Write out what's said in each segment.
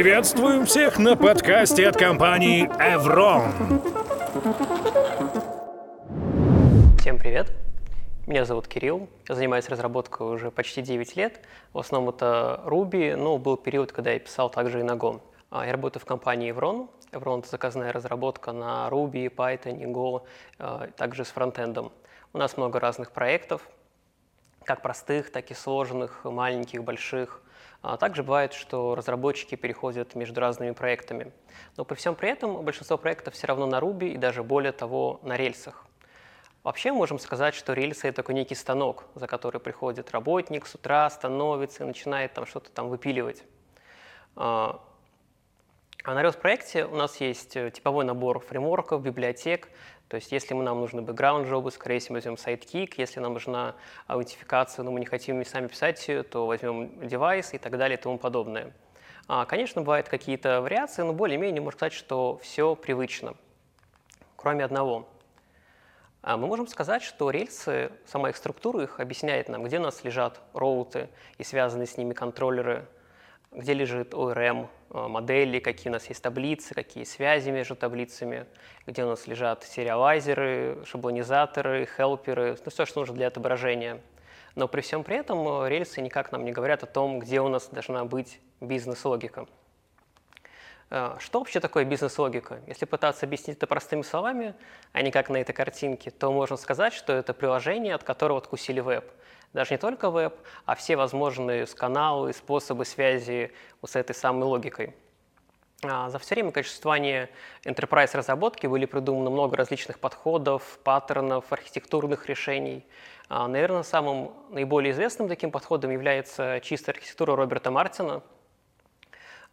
Приветствуем всех на подкасте от компании Evron. Всем привет! Меня зовут Кирилл, я занимаюсь разработкой уже почти 9 лет. В основном это Ruby, но был период, когда я писал также и на Go. А, я работаю в компании Evron. Evron — это заказная разработка на Ruby, Python Go, а, также с фронтендом. У нас много разных проектов, как простых, так и сложных, маленьких, больших. А также бывает, что разработчики переходят между разными проектами. Но при всем при этом большинство проектов все равно на Ruby и даже более того на рельсах. Вообще можем сказать, что рельсы – это такой некий станок, за который приходит работник с утра, становится и начинает там что-то там выпиливать. А, на Rails-проекте у нас есть э, типовой набор фреймворков, библиотек. То есть если нам нужны бэкграунд-жобы, скорее всего, возьмем Sidekick. Если нам нужна аутентификация, но мы не хотим сами писать ее, то возьмем девайс и так далее и тому подобное. А, конечно, бывают какие-то вариации, но более-менее можно сказать, что все привычно, кроме одного. А мы можем сказать, что рельсы, сама их структура их объясняет нам, где у нас лежат роуты и связанные с ними контроллеры, где лежит ORM, э, модели, какие у нас есть таблицы, какие связи между таблицами, где у нас лежат сериалайзеры, шаблонизаторы, хелперы, ну, все, что нужно для отображения. Но при всем при этом э, рельсы никак нам не говорят о том, где у нас должна быть бизнес-логика. Э, что вообще такое бизнес-логика? Если пытаться объяснить это простыми словами, а не как на этой картинке, то можно сказать, что это приложение, от которого откусили веб – даже не только веб, а все возможные каналы, способы связи вот с этой самой логикой. А, за все время существования enterprise разработки были придуманы много различных подходов, паттернов, архитектурных решений. А, наверное, самым наиболее известным таким подходом является чистая архитектура Роберта Мартина.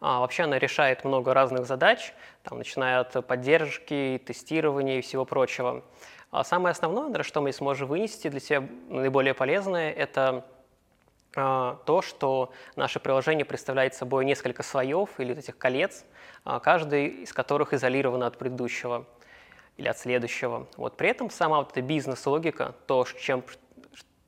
А, вообще она решает много разных задач, там, начиная от поддержки, тестирования и всего прочего. А самое основное, что мы сможем вынести для себя наиболее полезное, это а, то, что наше приложение представляет собой несколько слоев или этих колец, а, каждый из которых изолирован от предыдущего или от следующего. Вот при этом сама вот эта бизнес-логика, то, чем,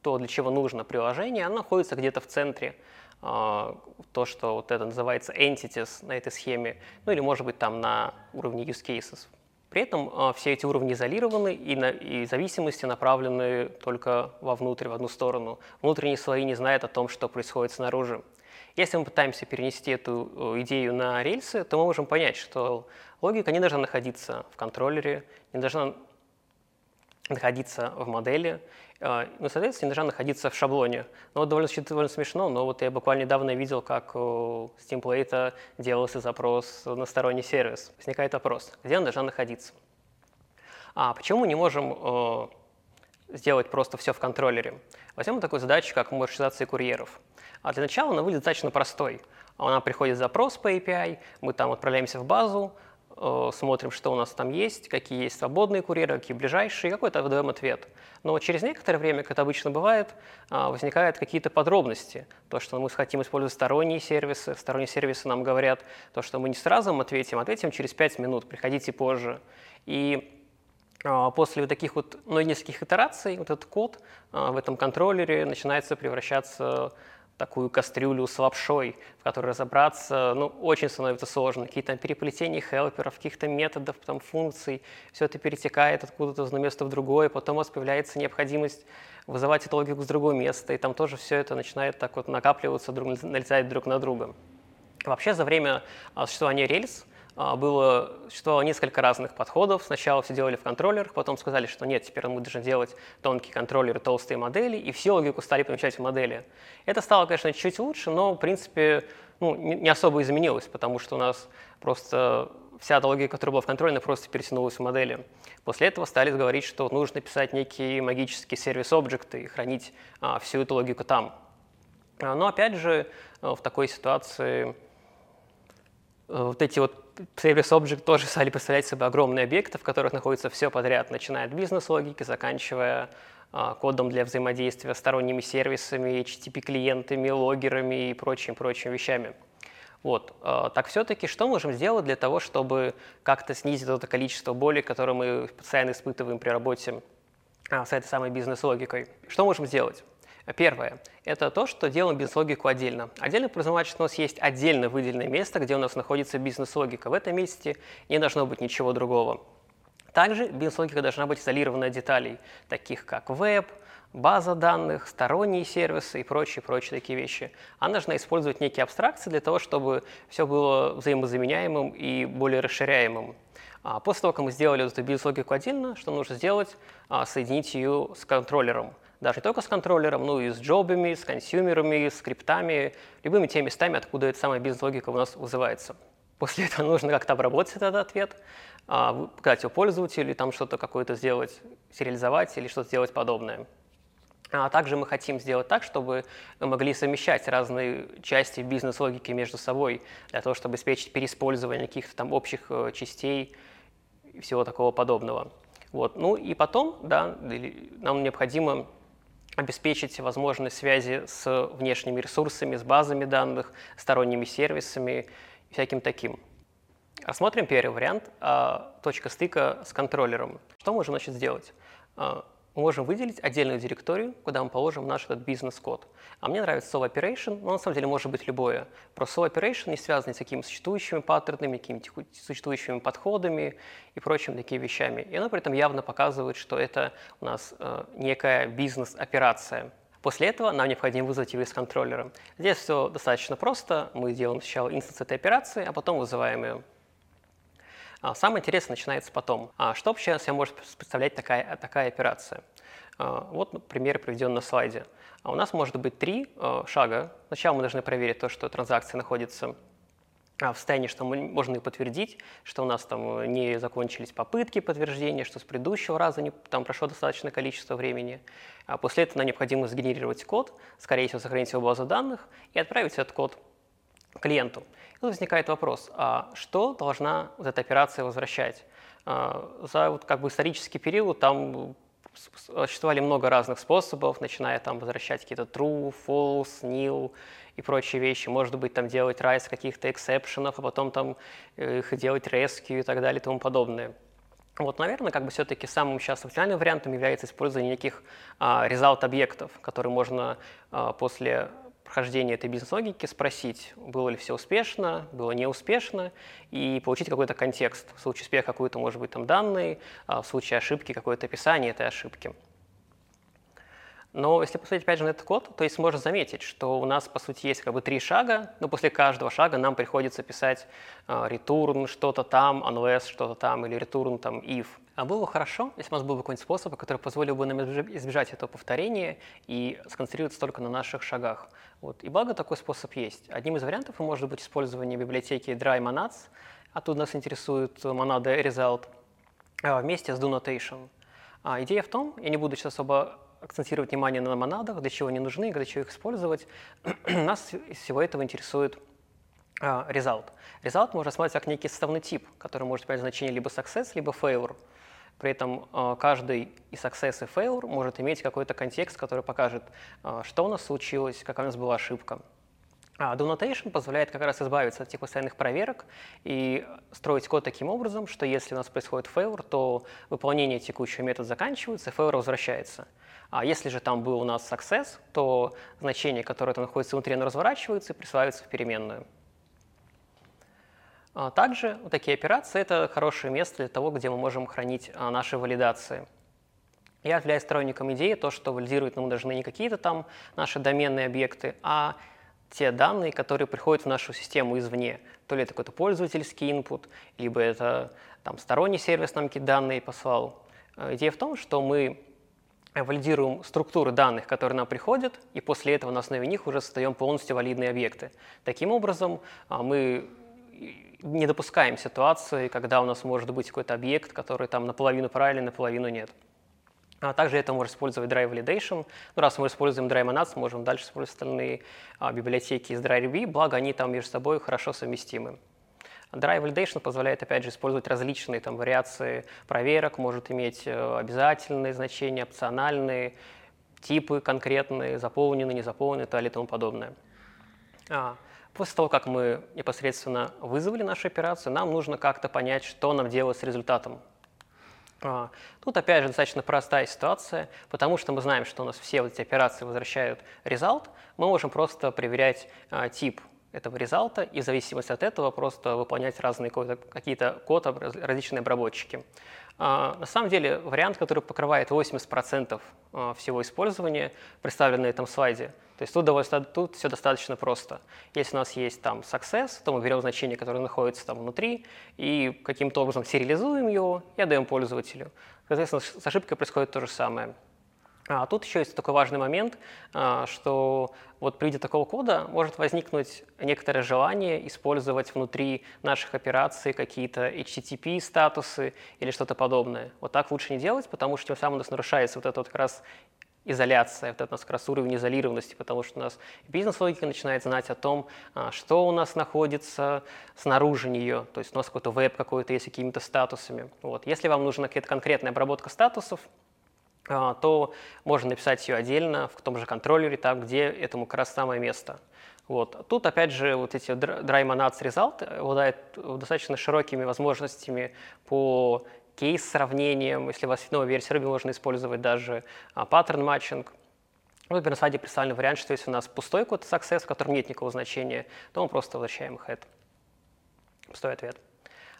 то, для чего нужно приложение, она находится где-то в центре. То, что вот это называется entities на этой схеме, ну или может быть там на уровне use cases. При этом а, все эти уровни изолированы и, на, и зависимости направлены только вовнутрь, в одну сторону. Внутренние слои не знают о том, что происходит снаружи. Если мы пытаемся перенести эту э, идею на рельсы, то мы можем понять, что логика не должна находиться в контроллере, не должна находиться в модели, ну, соответственно, не должна находиться в шаблоне. Ну, вот довольно, довольно смешно, но вот я буквально недавно видел, как у Steamplate делался запрос на сторонний сервис. Возникает вопрос, где должна находиться? А почему мы не можем э, сделать просто все в контроллере? Возьмем такую задачу, как маршрутизация курьеров. А для начала она выглядит достаточно простой. Она приходит запрос по API, мы там отправляемся в базу, Э, смотрим, что у нас там есть, какие есть свободные курьеры, какие ближайшие, какой-то выдаем ответ. Но через некоторое время, как это обычно бывает, а, возникают какие-то подробности. То, что мы хотим использовать сторонние сервисы, сторонние сервисы нам говорят, то, что мы не сразу вам ответим, ответим через 5 минут, приходите позже. И а, после вот таких вот ну, нескольких итераций вот этот код в этом контроллере начинается превращаться такую кастрюлю с лапшой, в которой разобраться, ну, очень становится сложно. Какие-то переплетения хелперов, каких-то методов, там, функций, все это перетекает откуда-то из одного места в другое, потом у вас появляется необходимость вызывать эту логику с другого места, и там тоже все это начинает так вот накапливаться, друг, налетать друг на друга. Вообще за время а, существования рельс было, существовало несколько разных подходов. Сначала все делали в контроллерах, потом сказали, что нет, теперь мы должны делать тонкие контроллеры, толстые модели, и всю логику стали помещать в модели. Это стало, конечно, чуть лучше, но, в принципе, ну, не особо изменилось, потому что у нас просто вся эта логика, которая была в контроле, просто перетянулась в модели. После этого стали говорить, что нужно писать некие магические сервис-объекты и хранить а, всю эту логику там. А, но опять же, в такой ситуации Э, вот эти вот сервис Object тоже стали представлять собой огромные объекты, в которых находится все подряд, начиная от бизнес-логики, заканчивая а, кодом для взаимодействия с сторонними сервисами, HTTP-клиентами, логерами и прочими-прочими вещами. Вот. А, так все-таки что можем сделать для того, чтобы как-то снизить это количество боли, которое мы постоянно испытываем при работе а, с этой самой бизнес-логикой? Что можем сделать? Первое – это то, что делаем бизнес-логику отдельно. Отдельно подразумевает, что у нас есть отдельно выделенное место, где у нас находится бизнес-логика. В этом месте не должно быть ничего другого. Также бизнес-логика должна быть изолирована от деталей, таких как веб, база данных, сторонние сервисы и прочие, прочие такие вещи. Она должна использовать некие абстракции для того, чтобы все было взаимозаменяемым и более расширяемым. А после того, как мы сделали эту бизнес-логику отдельно, что нужно сделать? А, соединить ее с контроллером. Даже не только с контроллером, но и с джобами, с консюмерами, с скриптами, любыми теми местами, откуда эта самая бизнес-логика у нас вызывается. После этого нужно как-то обработать этот ответ, показать его пользователю, там что-то какое-то сделать, сериализовать или что-то сделать подобное. А также мы хотим сделать так, чтобы мы могли совмещать разные части бизнес-логики между собой, для того, чтобы обеспечить переиспользование каких-то там общих э, частей и всего такого подобного. Вот. Ну и потом, да, нам необходимо обеспечить возможность связи с внешними ресурсами, с базами данных, сторонними сервисами и всяким таким. Рассмотрим первый вариант а, точка стыка с контроллером. Что можем значит, сделать? Мы можем выделить отдельную директорию, куда мы положим наш этот бизнес-код. А мне нравится Soul Operation, но на самом деле может быть любое. Про Soul Operation не связано с какими-то существующими паттернами, какими-то существующими подходами и прочими такими вещами. И оно при этом явно показывает, что это у нас э, некая бизнес-операция. После этого нам необходимо вызвать его из контроллера. Здесь все достаточно просто. Мы делаем сначала инстанс этой операции, а потом вызываем ее. А, самое интересное начинается потом. А что вообще себя может представлять такая, такая операция? А, вот пример приведен на слайде. У нас может быть три шага. Сначала мы должны проверить то, что транзакция находится в состоянии, что мы можем и подтвердить, что у нас там не закончились попытки подтверждения, что с предыдущего раза не, там прошло достаточное количество времени. А после этого нам необходимо сгенерировать код, скорее всего, сохранить его в базу данных и отправить этот код клиенту. И тут возникает вопрос, а что должна вот эта операция возвращать? А, за вот как бы исторический период там существовали много разных способов, начиная там возвращать какие-то true, false, nil и прочие вещи. Может быть, там делать rise каких-то эксепшенов, а потом там э, их делать rescue и так далее и тому подобное. Вот, наверное, как бы все-таки самым сейчас оптимальным вариантом является использование неких а, result объектов, которые можно а, после прохождения этой бизнес-логики спросить, было ли все успешно, было неуспешно, и получить какой-то контекст. В случае успеха какой-то, может быть, там данные, а в случае ошибки какое-то описание этой ошибки. Но если посмотреть опять же на этот код, то есть можно заметить, что у нас по сути есть как бы три шага, но после каждого шага нам приходится писать uh, return что-то там, unless что-то там, или return там if. А было бы хорошо, если у нас был бы какой-нибудь способ, который позволил бы нам избежать этого повторения и сконцентрироваться только на наших шагах. Вот. И благо такой способ есть. Одним из вариантов может быть использование библиотеки dry monads, оттуда нас интересует монада result, а, вместе с do notation. А идея в том, я не буду сейчас особо акцентировать внимание на монадах, для чего они нужны, для чего их использовать. Нас из всего этого интересует uh, result. Можно рассматривать как некий составной тип, который может принять значение либо success, либо failure. При этом uh, каждый и success, и failure может иметь какой-то контекст, который покажет, uh, что у нас случилось, какая у нас была ошибка. А Do Notation позволяет как раз избавиться от этих постоянных проверок и строить код таким образом, что если у нас происходит failure, то выполнение текущего метода заканчивается, failure возвращается. А если же там был у нас success, то значение, которое там находится внутри, оно разворачивается и присваивается в переменную. А также вот такие операции – это хорошее место для того, где мы можем хранить а, наши валидации. Я являюсь сторонником идеи, то, что валидировать нам должны не какие-то там наши доменные объекты, а те данные, которые приходят в нашу систему извне. То ли это какой-то пользовательский input, либо это там, сторонний сервис нам какие-то данные послал. А, идея в том, что мы валидируем структуры данных, которые нам приходят, и после этого на основе них уже создаем полностью валидные объекты. Таким образом, а, мы не допускаем ситуации, когда у нас может быть какой-то объект, который там наполовину правильный, наполовину нет. А также это можно использовать Dry Validation. Ну, раз мы используем Dry Monads, можем дальше использовать остальные а, библиотеки из DryRB, благо они там между собой хорошо совместимы. Dry Validation позволяет, опять же, использовать различные там, вариации проверок, может иметь э, обязательные значения, опциональные, типы конкретные, заполненные, не заполненные и далее и тому подобное. А, после того, как мы непосредственно вызвали нашу операцию, нам нужно как-то понять, что нам делать с результатом. А, тут, опять же, достаточно простая ситуация, потому что мы знаем, что у нас все вот эти операции возвращают результат, мы можем просто проверять а, тип этого результата и в зависимости от этого просто выполнять разные какие-то код, различные обработчики. А, на самом деле вариант, который покрывает 80% а, всего использования, представлен на этом слайде. То есть тут, довольно, тут все достаточно просто. Если у нас есть там success, то мы берем значение, которое находится там внутри, и каким-то образом сериализуем его и отдаем пользователю. Соответственно, с ошибкой происходит то же самое. А тут еще есть такой важный момент, а, что вот при виде такого кода может возникнуть некоторое желание использовать внутри наших операций какие-то HTTP-статусы или что-то подобное. Вот так лучше не делать, потому что тем самым у нас нарушается вот эта вот как раз изоляция, вот это у нас как раз уровень изолированности, потому что у нас бизнес-логика начинает знать о том, а, что у нас находится снаружи нее, то есть у нас какой-то веб какой-то есть с какими-то статусами. Вот. Если вам нужна какая-то конкретная обработка статусов, то можно написать ее отдельно в том же контроллере, там, где этому как раз самое место. Вот. Тут, опять же, вот эти dry monads result обладают достаточно широкими возможностями по кейс-сравнениям. Если у вас новая версия Ruby, можно использовать даже паттерн матчинг. Ну, например, на слайде представлен вариант, что если у нас пустой код success, в котором нет никакого значения, то мы просто возвращаем head. Пустой ответ.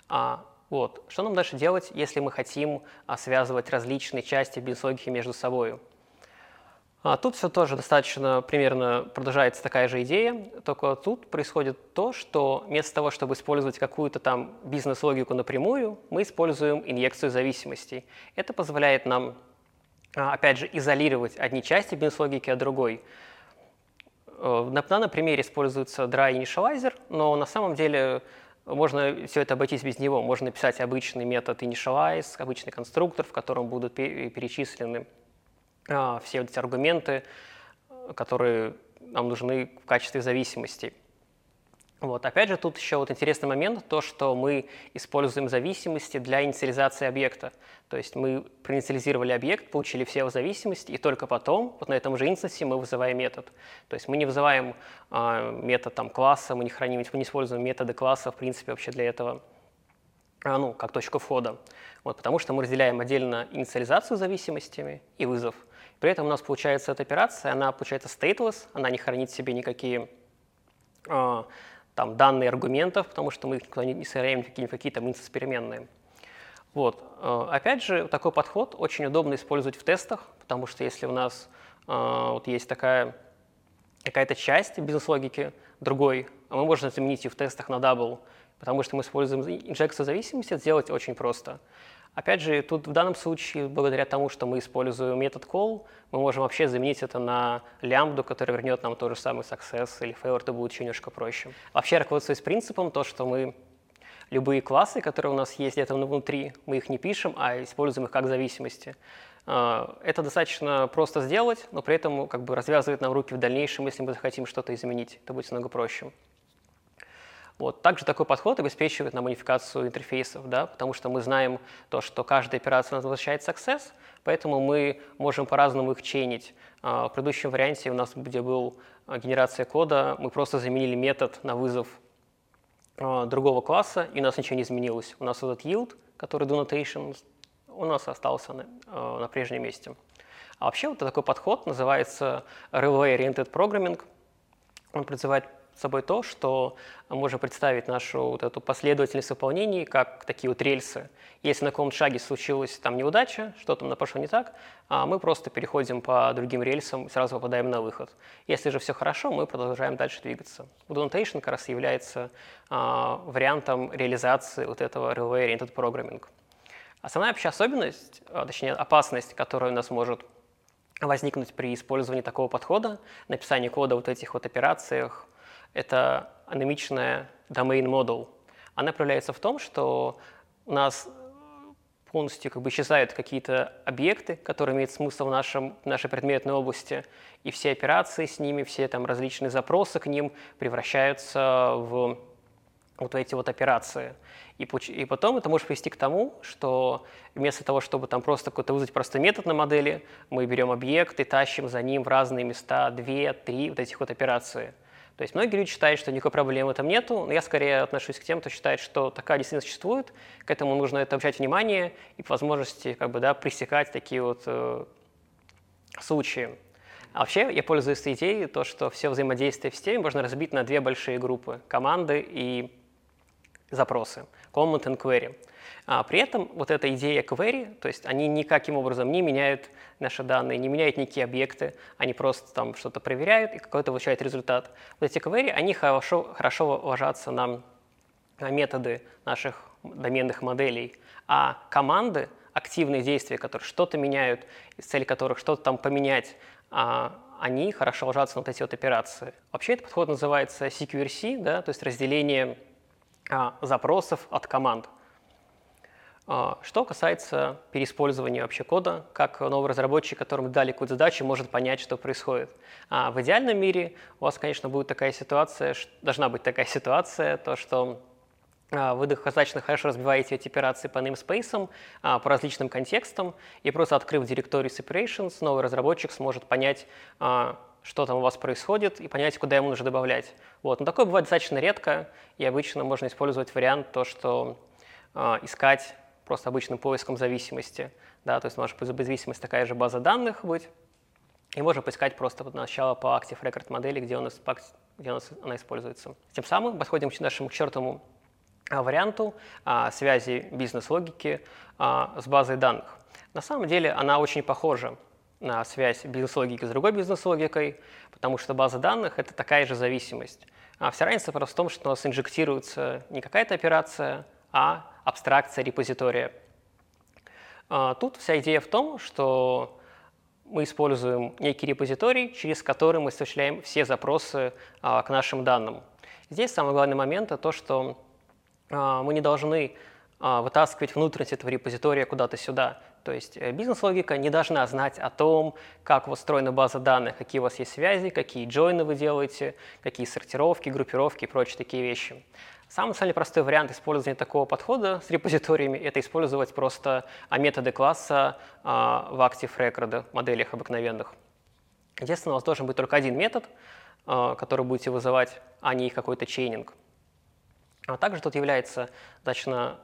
А, вот. Что нам дальше делать, если мы хотим а, связывать различные части бизнес-логики между собой? А тут все тоже достаточно примерно продолжается такая же идея, только тут происходит то, что вместо того, чтобы использовать какую-то там бизнес-логику напрямую, мы используем инъекцию зависимостей. Это позволяет нам, а, опять же, изолировать одни части бизнес-логики от другой. Э, на данном примере используется dry initializer, но на самом деле можно все это обойтись без него. Можно написать обычный метод initialize, обычный конструктор, в котором будут перечислены а, все эти аргументы, которые нам нужны в качестве зависимости. Вот. Опять же, тут еще вот интересный момент, то, что мы используем зависимости для инициализации объекта. То есть мы проинициализировали объект, получили все его зависимости, и только потом, вот на этом же инстансе, мы вызываем метод. То есть мы не вызываем э, метод там, класса, мы не храним, мы не используем методы класса, в принципе, вообще для этого, а, ну, как точку входа. Вот, потому что мы разделяем отдельно инициализацию зависимостями и вызов. При этом у нас получается эта операция, она получается stateless, она не хранит в себе никакие э, там, данные аргументов, потому что мы их никуда не, сохраняем какие-нибудь какие там переменные. Вот. Э, опять же, такой подход очень удобно использовать в тестах, потому что если у нас э, вот есть такая какая-то часть бизнес-логики другой, мы можем заменить ее в тестах на double, потому что мы используем инжекцию зависимости, это сделать очень просто. Опять же, тут в данном случае, благодаря тому, что мы используем метод call, мы можем вообще заменить это на лямбду, который вернет нам тот же самый success или failure, это будет еще немножко проще. Вообще руководствуясь принципом, то, что мы любые классы, которые у нас есть где-то внутри, мы их не пишем, а используем их как зависимости. А, это достаточно просто сделать, но при этом как бы развязывает нам руки в дальнейшем, если мы захотим что-то изменить. Это будет намного проще. Вот. Также такой подход обеспечивает нам унификацию интерфейсов, да, потому что мы знаем то, что каждая операция нас возвращает success, поэтому мы можем по-разному их чейнить. А, в предыдущем варианте у нас, где был а, генерация кода, мы просто заменили метод на вызов а, другого класса, и у нас ничего не изменилось. У нас этот yield, который do notation, у нас остался на, на прежнем месте. А вообще вот такой подход называется Railway Oriented Programming. Он призывает собой то, что можем представить нашу вот эту последовательность выполнений как такие вот рельсы. Если на каком-то шаге случилась там неудача, что-то там пошло не так, а мы просто переходим по другим рельсам и сразу попадаем на выход. Если же все хорошо, мы продолжаем дальше двигаться. Notation как раз является а, вариантом реализации вот этого Railway-Oriented Programming. Основная вообще особенность, а, точнее опасность, которая у нас может возникнуть при использовании такого подхода, написании кода вот этих вот операциях, это анемичная domain model. Она проявляется в том, что у нас полностью как бы исчезают какие-то объекты, которые имеют смысл в, нашем, в нашей предметной области, и все операции с ними, все там различные запросы к ним превращаются в вот эти вот операции. И, и потом это может привести к тому, что вместо того, чтобы там просто какой-то вызвать просто метод на модели, мы берем объект и тащим за ним в разные места две, три вот этих вот операции – То есть многие люди считают, что никакой проблемы в этом нету, но я скорее отношусь к тем, кто считает, что такая действительно существует, к этому нужно это обращать внимание и по возможности как бы, да, пресекать такие вот э, случаи. А вообще я пользуюсь идеей, то, что все взаимодействие в системе можно разбить на две большие группы – команды и запросы, comment and query. А при этом вот эта идея query, то есть они никаким образом не меняют наши данные, не меняют никакие объекты, они просто там что-то проверяют и какой-то получают результат. Вот эти query, они хорошо, хорошо ложатся на методы наших доменных моделей, а команды, активные действия, которые что-то меняют, с целью которых что-то там поменять, а, они хорошо ложатся на вот эти вот операции. Вообще этот подход называется CQRC, да, то есть разделение запросов от команд. А, что касается переиспользования вообще кода, как новый разработчик, которому дали какую-то задачу, может понять, что происходит. А в идеальном мире у вас, конечно, будет такая ситуация, должна быть такая ситуация, то что а, вы достаточно хорошо разбиваете эти операции по namespace, а, по различным контекстам, и просто открыв директорию separations, новый разработчик сможет понять, что там у вас происходит, и понять, куда ему нужно добавлять. Вот. Но такое бывает достаточно редко, и обычно можно использовать вариант то, что искать просто обычным поиском зависимости. Да, то есть может быть зависимость такая же база данных быть, и можно поискать просто сначала по Active Record модели, где у нас, где у нас она используется. Тем самым подходим к нашему четвертому а, варианту а, связи бизнес-логики а, с базой данных. На самом деле она очень похожа связь бизнес-логики с другой бизнес-логикой, потому что база данных – это такая же зависимость. А вся разница просто в том, что у нас инжектируется не какая-то операция, а абстракция репозитория. А, тут вся идея в том, что мы используем некий репозиторий, через который мы осуществляем все запросы а, к нашим данным. Здесь самый главный момент – это то, что а, мы не должны вытаскивать внутренность этого репозитория куда-то сюда. То есть э, бизнес-логика не должна знать о том, как устроена база данных, какие у вас есть связи, какие джойны вы делаете, какие сортировки, группировки и прочие такие вещи. Самый самый простой вариант использования такого подхода с репозиториями – это использовать просто а, методы класса а, в Active Record моделях обыкновенных. Естественно, у вас должен быть только один метод, а, который будете вызывать, а не какой-то чейнинг. А также тут является достаточно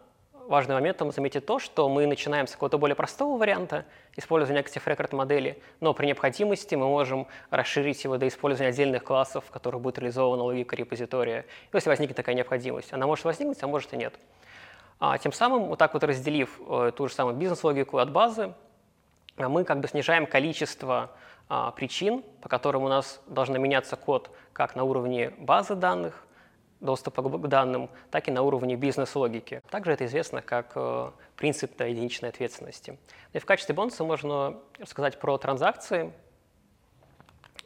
важным моментом заметить то, что мы начинаем с какого-то более простого варианта использования Active Record модели, но при необходимости мы можем расширить его до использования отдельных классов, в которых будет реализована логика репозитория, если возникнет такая необходимость. Она может возникнуть, а может и нет. А, тем самым, вот так вот разделив э, ту же самую бизнес-логику от базы, мы как бы снижаем количество а, причин, по которым у нас должен меняться код как на уровне базы данных, доступа к данным, так и на уровне бизнес-логики. Также это известно как э, принцип единичной ответственности. И в качестве бонуса можно рассказать про транзакции.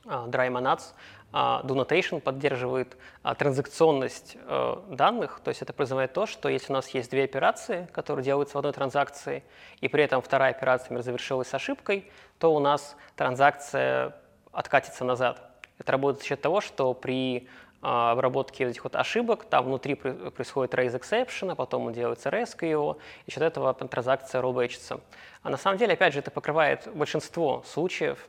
Dry Monads Do Notation поддерживает а, транзакционность э, данных, то есть это подразумевает то, что если у нас есть две операции, которые делаются в одной транзакции, и при этом вторая операция завершилась с ошибкой, то у нас транзакция откатится назад. Это работает за счет того, что при а, обработки этих вот ошибок, там внутри происходит raise exception, а потом делается RESC его, и счет этого транзакция rollbackится. А на самом деле, опять же, это покрывает большинство случаев,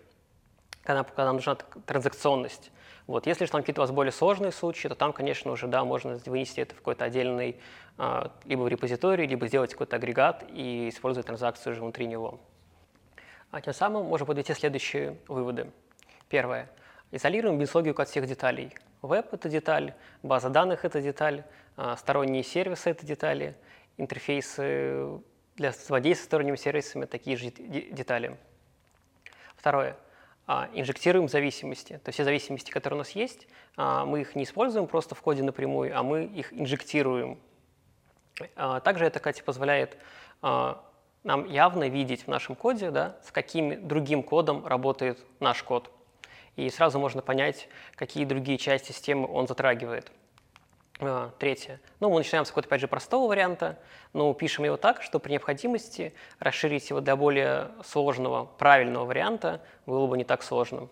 когда, когда нам нужна транзакционность. Вот. Если же там какие-то у вас более сложные случаи, то там, конечно, уже да, можно вынести это в какой-то отдельный, а, либо в репозиторий, либо сделать какой-то агрегат и использовать транзакцию уже внутри него. А тем самым можно подвести следующие выводы. Первое. Изолируем бизнес-логику от всех деталей. Веб – это деталь, база данных – это деталь, а, сторонние сервисы – это детали, интерфейсы для взаимодействия с сторонними сервисами – такие же детали. Второе. А, инжектируем зависимости. То есть все зависимости, которые у нас есть, а, мы их не используем просто в коде напрямую, а мы их инжектируем. Также это, кстати, позволяет нам явно видеть в нашем коде, да, с каким другим кодом работает наш код и сразу можно понять, какие другие части системы он затрагивает. А, третье. Ну, мы начинаем с какого-то, опять же, простого варианта, но пишем его так, что при необходимости расширить его до более сложного, правильного варианта было бы не так сложно.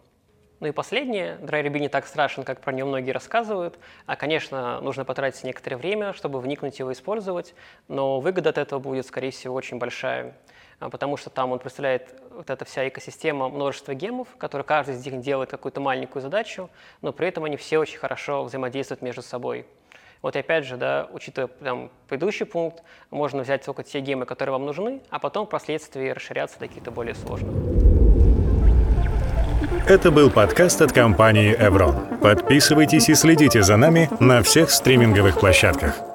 Ну и последнее, DryRB не так страшен, как про него многие рассказывают. А, конечно, нужно потратить некоторое время, чтобы вникнуть его использовать, но выгода от этого будет, скорее всего, очень большая. А, потому что там он представляет вот эта вся экосистема множества гемов, которые каждый из них делает какую-то маленькую задачу, но при этом они все очень хорошо взаимодействуют между собой. Вот и опять же, да, учитывая там, предыдущий пункт, можно взять только те гемы, которые вам нужны, а потом впоследствии расширяться до каких-то более сложных. Это был подкаст от компании Evron. Подписывайтесь и следите за нами на всех стриминговых площадках.